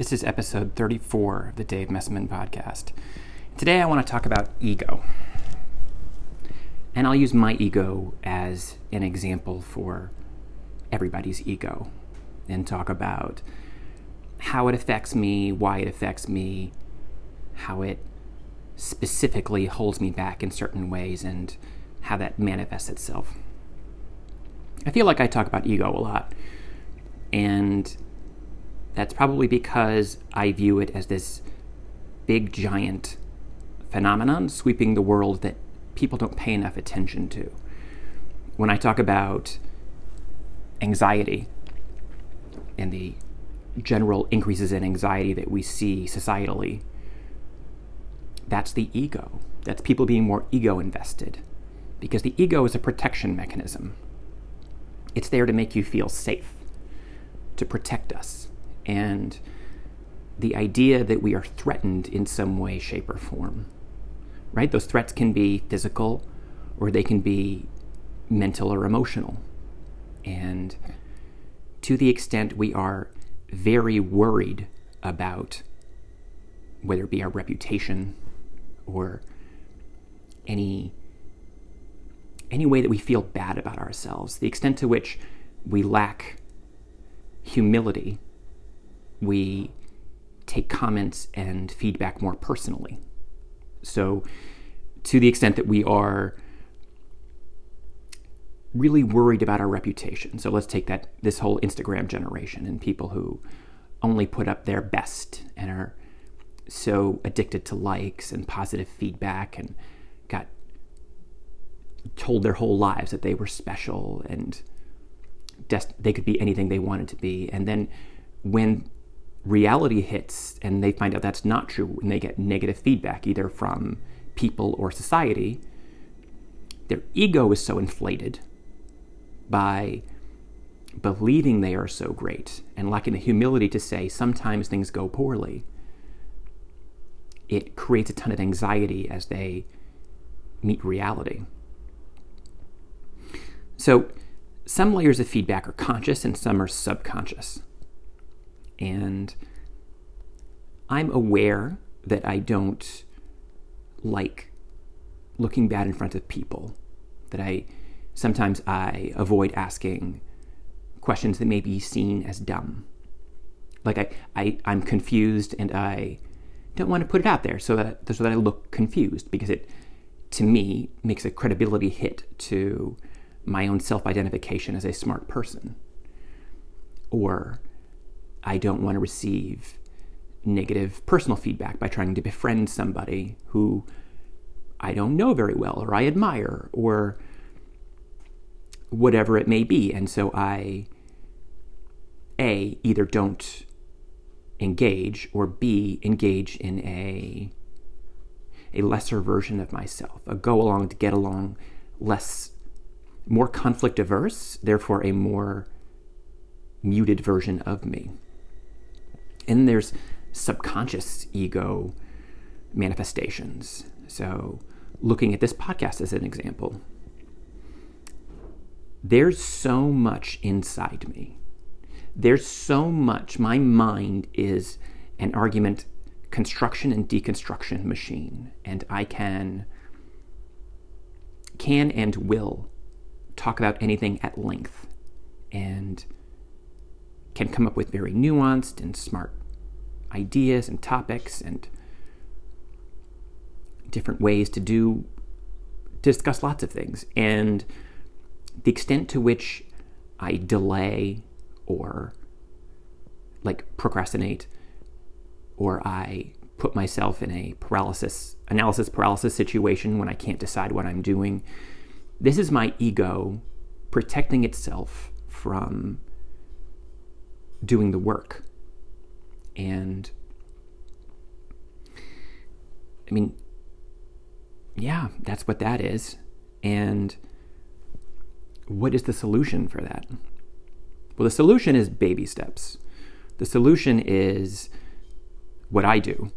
This is episode 34 of the Dave Messman podcast. Today I want to talk about ego. And I'll use my ego as an example for everybody's ego and talk about how it affects me, why it affects me, how it specifically holds me back in certain ways, and how that manifests itself. I feel like I talk about ego a lot. And that's probably because I view it as this big, giant phenomenon sweeping the world that people don't pay enough attention to. When I talk about anxiety and the general increases in anxiety that we see societally, that's the ego. That's people being more ego invested. Because the ego is a protection mechanism. It's there to make you feel safe, to protect us. And the idea that we are threatened in some way, shape, or form. Right? Those threats can be physical or they can be mental or emotional. And to the extent we are very worried about whether it be our reputation or any any way that we feel bad about ourselves, the extent to which we lack humility, we take comments and feedback more personally. So, to the extent that we are really worried about our reputation. So let's take that this whole Instagram generation and people who only put up their best and are so addicted to likes and positive feedback and got told their whole lives that they were special and des- they could be anything they wanted to be. And then when reality hits and they find out that's not true and they get negative feedback either from people or society, their ego is so inflated by believing they are so great and lacking the humility to say sometimes things go poorly. It creates a ton of anxiety as they meet reality. So, some layers of feedback are conscious and some are subconscious. And I'm aware that I don't like looking bad in front of people, that I sometimes I avoid asking questions that may be seen as dumb. Like I, I I'm confused and I don't want to put it out there so that so that I look confused because it to me makes a credibility hit to my own self identification as a smart person. Or I don't want to receive negative personal feedback by trying to befriend somebody who I don't know very well or I admire or whatever it may be. And so I, A, either don't engage or B, engage in a a lesser version of myself, a go along to get along, less more conflict averse, therefore a more muted version of me. And there's subconscious ego manifestations. So, looking at this podcast as an example, there's so much inside me. There's so much. My mind is an argument construction and deconstruction machine, and I can can and will talk about anything at length and can come up with very nuanced and smart ideas and topics and different ways to do discuss lots of things and the extent to which I delay or like procrastinate or I put myself in a paralysis analysis paralysis situation when I can't decide what I'm doing this is my ego protecting itself from doing the work. And I mean, yeah, that's what that is. And what is the solution for that? Well, the solution is baby steps. The solution is what I do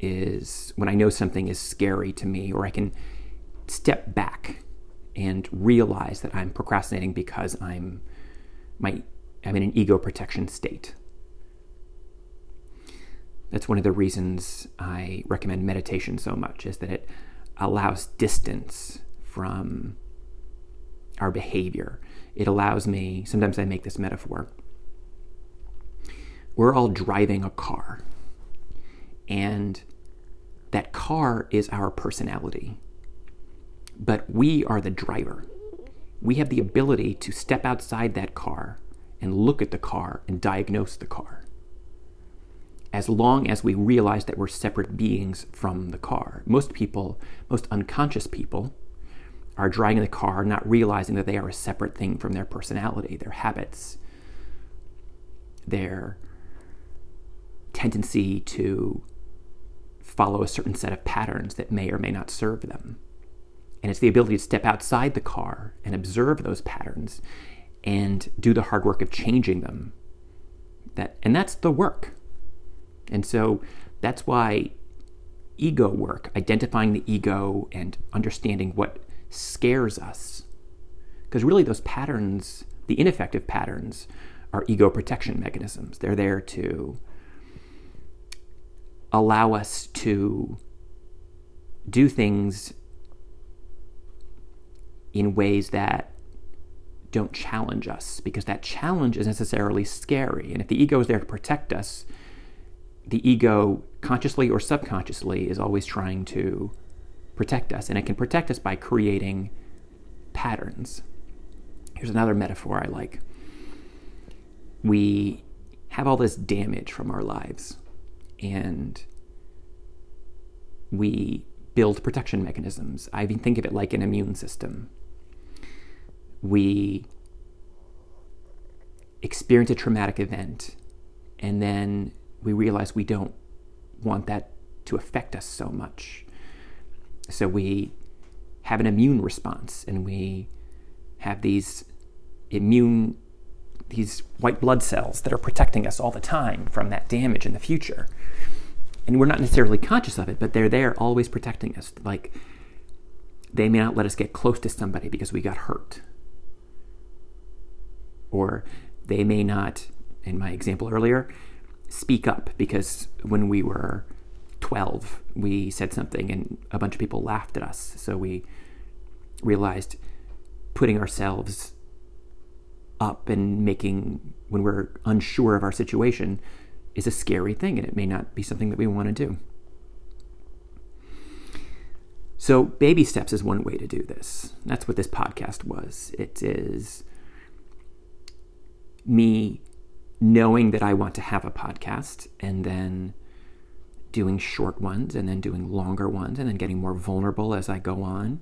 is when I know something is scary to me or I can step back and realize that I'm procrastinating because I'm my I'm in an ego protection state. That's one of the reasons I recommend meditation so much, is that it allows distance from our behavior. It allows me, sometimes I make this metaphor. We're all driving a car, and that car is our personality. But we are the driver. We have the ability to step outside that car and look at the car and diagnose the car. As long as we realize that we're separate beings from the car. Most people, most unconscious people, are driving the car not realizing that they are a separate thing from their personality, their habits, their tendency to follow a certain set of patterns that may or may not serve them. And it's the ability to step outside the car and observe those patterns and do the hard work of changing them. That and that's the work. And so that's why ego work, identifying the ego and understanding what scares us. Because really, those patterns, the ineffective patterns, are ego protection mechanisms. They're there to allow us to do things in ways that don't challenge us because that challenge is necessarily scary. And if the ego is there to protect us, the ego, consciously or subconsciously, is always trying to protect us. And it can protect us by creating patterns. Here's another metaphor I like. We have all this damage from our lives, and we build protection mechanisms. I even think of it like an immune system we experience a traumatic event and then we realize we don't want that to affect us so much. So we have an immune response and we have these immune these white blood cells that are protecting us all the time from that damage in the future. And we're not necessarily conscious of it, but they're there always protecting us. Like they may not let us get close to somebody because we got hurt or they may not, in my example earlier, speak up because when we were 12, we said something and a bunch of people laughed at us. So we realized putting ourselves up and making, when we're unsure of our situation, is a scary thing and it may not be something that we want to do. So, baby steps is one way to do this. That's what this podcast was. It is me knowing that I want to have a podcast and then doing short ones and then doing longer ones and then getting more vulnerable as I go on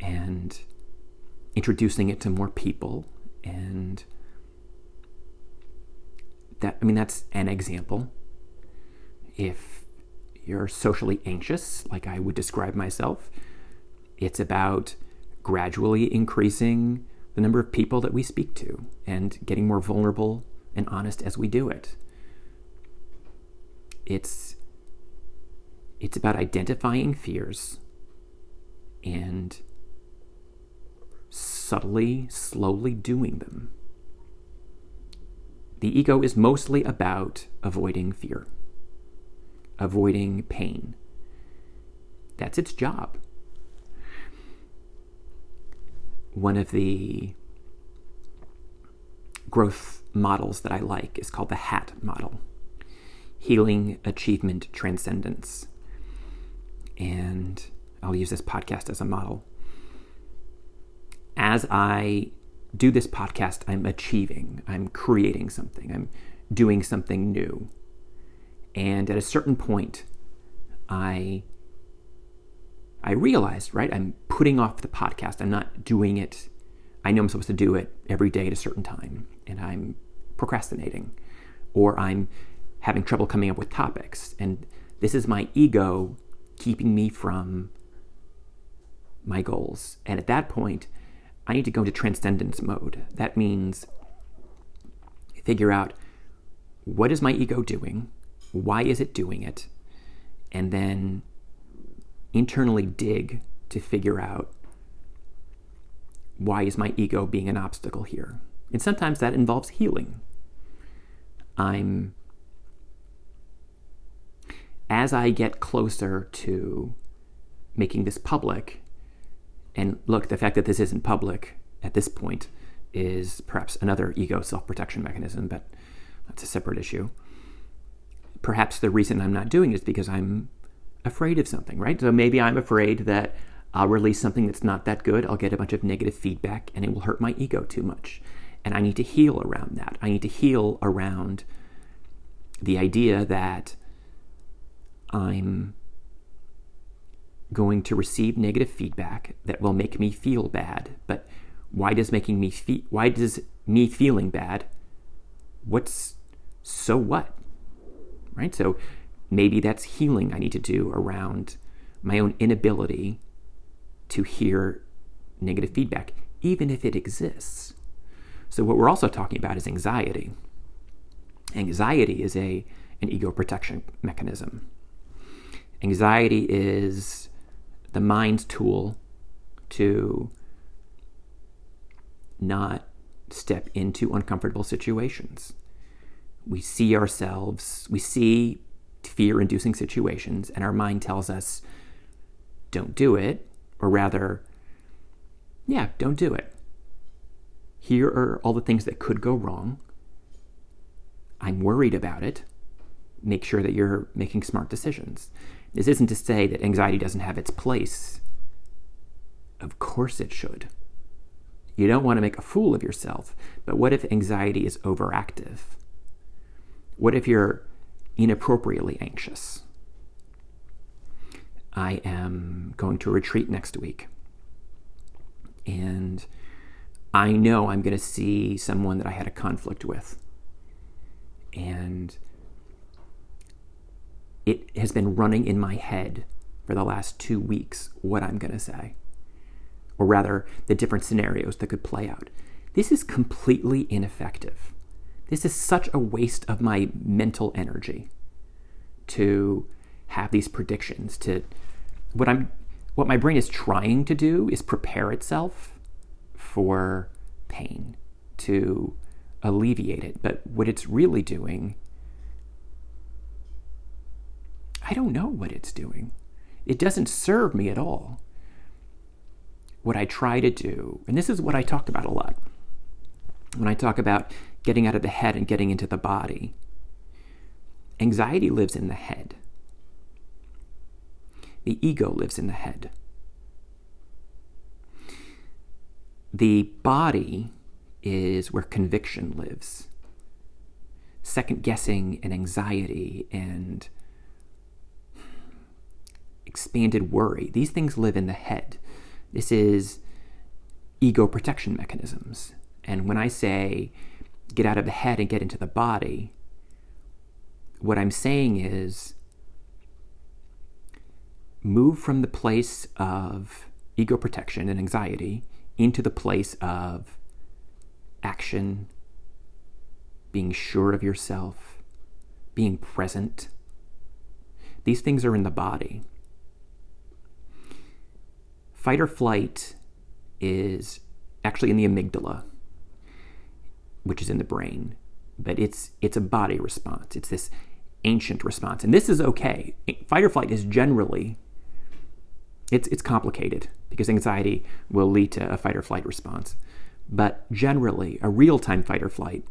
and introducing it to more people and that I mean that's an example. If you're socially anxious like I would describe myself it's about gradually increasing the number of people that we speak to and getting more vulnerable and honest as we do it. It's it's about identifying fears and subtly, slowly doing them. The ego is mostly about avoiding fear, avoiding pain. That's its job one of the growth models that I like is called the HAT model Healing, Achievement, Transcendence. And I'll use this podcast as a model. As I do this podcast, I'm achieving, I'm creating something, I'm doing something new. And at a certain point, I I realized, right, I'm putting off the podcast. I'm not doing it. I know I'm supposed to do it every day at a certain time, and I'm procrastinating, or I'm having trouble coming up with topics. And this is my ego keeping me from my goals. And at that point, I need to go into transcendence mode. That means figure out what is my ego doing? Why is it doing it? And then internally dig to figure out why is my ego being an obstacle here? And sometimes that involves healing. I'm as I get closer to making this public, and look, the fact that this isn't public at this point is perhaps another ego self protection mechanism, but that's a separate issue. Perhaps the reason I'm not doing it is because I'm afraid of something, right? So maybe I'm afraid that I'll release something that's not that good, I'll get a bunch of negative feedback, and it will hurt my ego too much. And I need to heal around that. I need to heal around the idea that I'm going to receive negative feedback that will make me feel bad. But why does making me feel why does me feeling bad? What's so what? Right? So maybe that's healing I need to do around my own inability to hear negative feedback, even if it exists. So what we're also talking about is anxiety. Anxiety is a an ego protection mechanism. Anxiety is the mind's tool to not step into uncomfortable situations. We see ourselves, we see fear inducing situations, and our mind tells us, don't do it, or rather, yeah, don't do it. Here are all the things that could go wrong. I'm worried about it. Make sure that you're making smart decisions. This isn't to say that anxiety doesn't have its place. Of course it should. You don't want to make a fool of yourself, but what if anxiety is overactive? What if you're inappropriately anxious? I am going to retreat next week. And I know I'm going to see someone that I had a conflict with. And it has been running in my head for the last two weeks what I'm going to say, or rather, the different scenarios that could play out. This is completely ineffective. This is such a waste of my mental energy to have these predictions to what I'm what my brain is trying to do is prepare itself for pain to alleviate it but what it's really doing I don't know what it's doing. It doesn't serve me at all. What I try to do, and this is what I talk about a lot when I talk about getting out of the head and getting into the body, anxiety lives in the head. The ego lives in the head. The body is where conviction lives. Second guessing and anxiety and expanded worry. These things live in the head. This is ego protection mechanisms. And when I say get out of the head and get into the body, what I'm saying is move from the place of ego protection and anxiety into the place of action, being sure of yourself, being present. These things are in the body. Fight or flight is actually in the amygdala, which is in the brain, but it's it's a body response. It's this ancient response, and this is okay. Fight or flight is generally it's it's complicated because anxiety will lead to a fight or flight response, but generally a real time fight or flight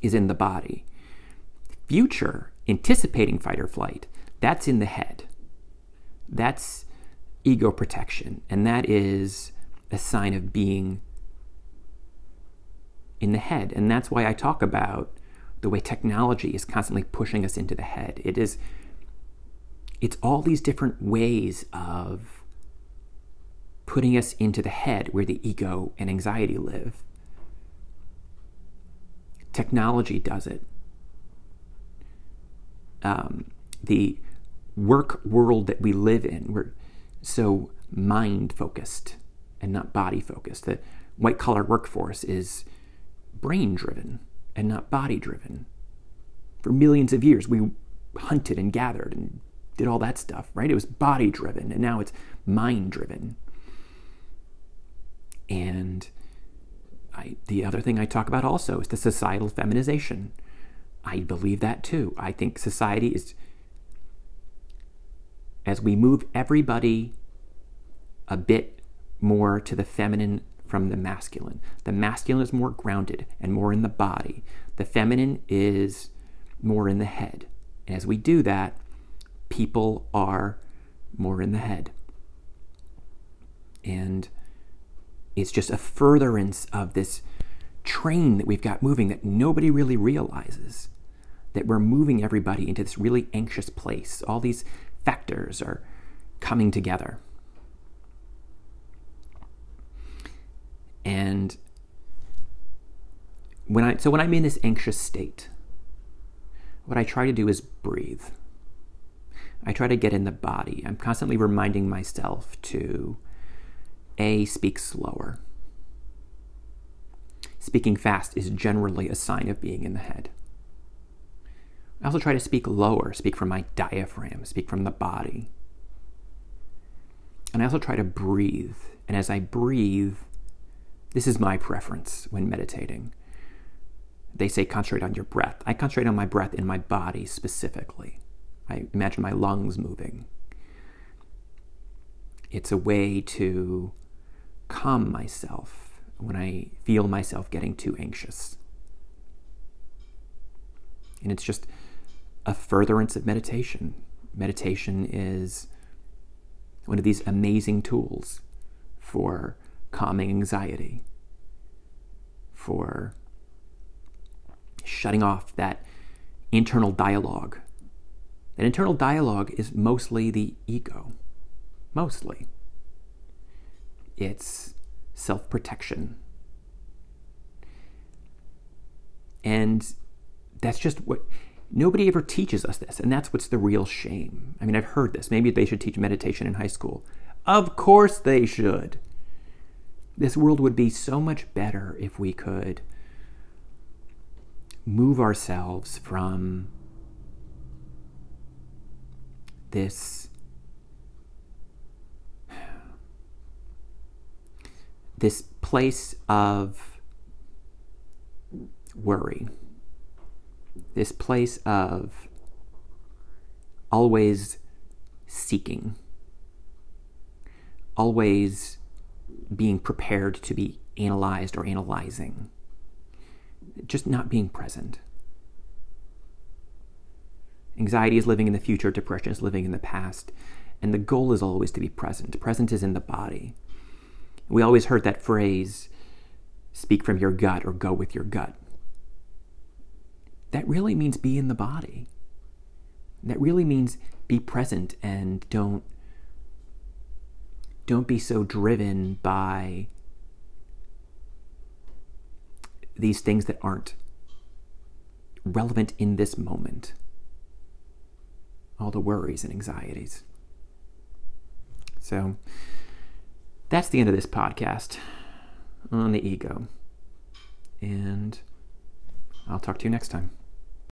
is in the body. Future anticipating fight or flight that's in the head. That's ego protection, and that is a sign of being in the head. And that's why I talk about the way technology is constantly pushing us into the head. It is it's all these different ways of putting us into the head where the ego and anxiety live. Technology does it. Um, the work world that we live in, we're so mind focused and not body focused. The white collar workforce is brain driven and not body driven. For millions of years, we hunted and gathered and did all that stuff, right? It was body driven, and now it's mind driven. And I, the other thing I talk about also is the societal feminization. I believe that too. I think society is as we move everybody a bit more to the feminine from the masculine. The masculine is more grounded and more in the body. The feminine is more in the head. And as we do that, people are more in the head. And it's just a furtherance of this train that we've got moving that nobody really realizes. That we're moving everybody into this really anxious place. All these factors are coming together. And when I so when I'm in this anxious state, what I try to do is breathe. I try to get in the body. I'm constantly reminding myself to A, speak slower. Speaking fast is generally a sign of being in the head. I also try to speak lower, speak from my diaphragm, speak from the body. And I also try to breathe. And as I breathe, this is my preference when meditating. They say concentrate on your breath. I concentrate on my breath in my body specifically. I imagine my lungs moving. It's a way to calm myself when I feel myself getting too anxious. And it's just a furtherance of meditation. Meditation is one of these amazing tools for calming anxiety, for shutting off that internal dialogue that internal dialogue is mostly the ego. Mostly. It's self protection. And that's just what nobody ever teaches us this. And that's what's the real shame. I mean, I've heard this. Maybe they should teach meditation in high school. Of course they should. This world would be so much better if we could move ourselves from this. This place of worry, this place of always seeking, always being prepared to be analyzed or analyzing, just not being present. Anxiety is living in the future, depression is living in the past. And the goal is always to be present. Present is in the body. We always heard that phrase speak from your gut or go with your gut. That really means be in the body. That really means be present and don't don't be so driven by these things that aren't relevant in this moment all the worries and anxieties. So that's the end of this podcast on the ego. And I'll talk to you next time.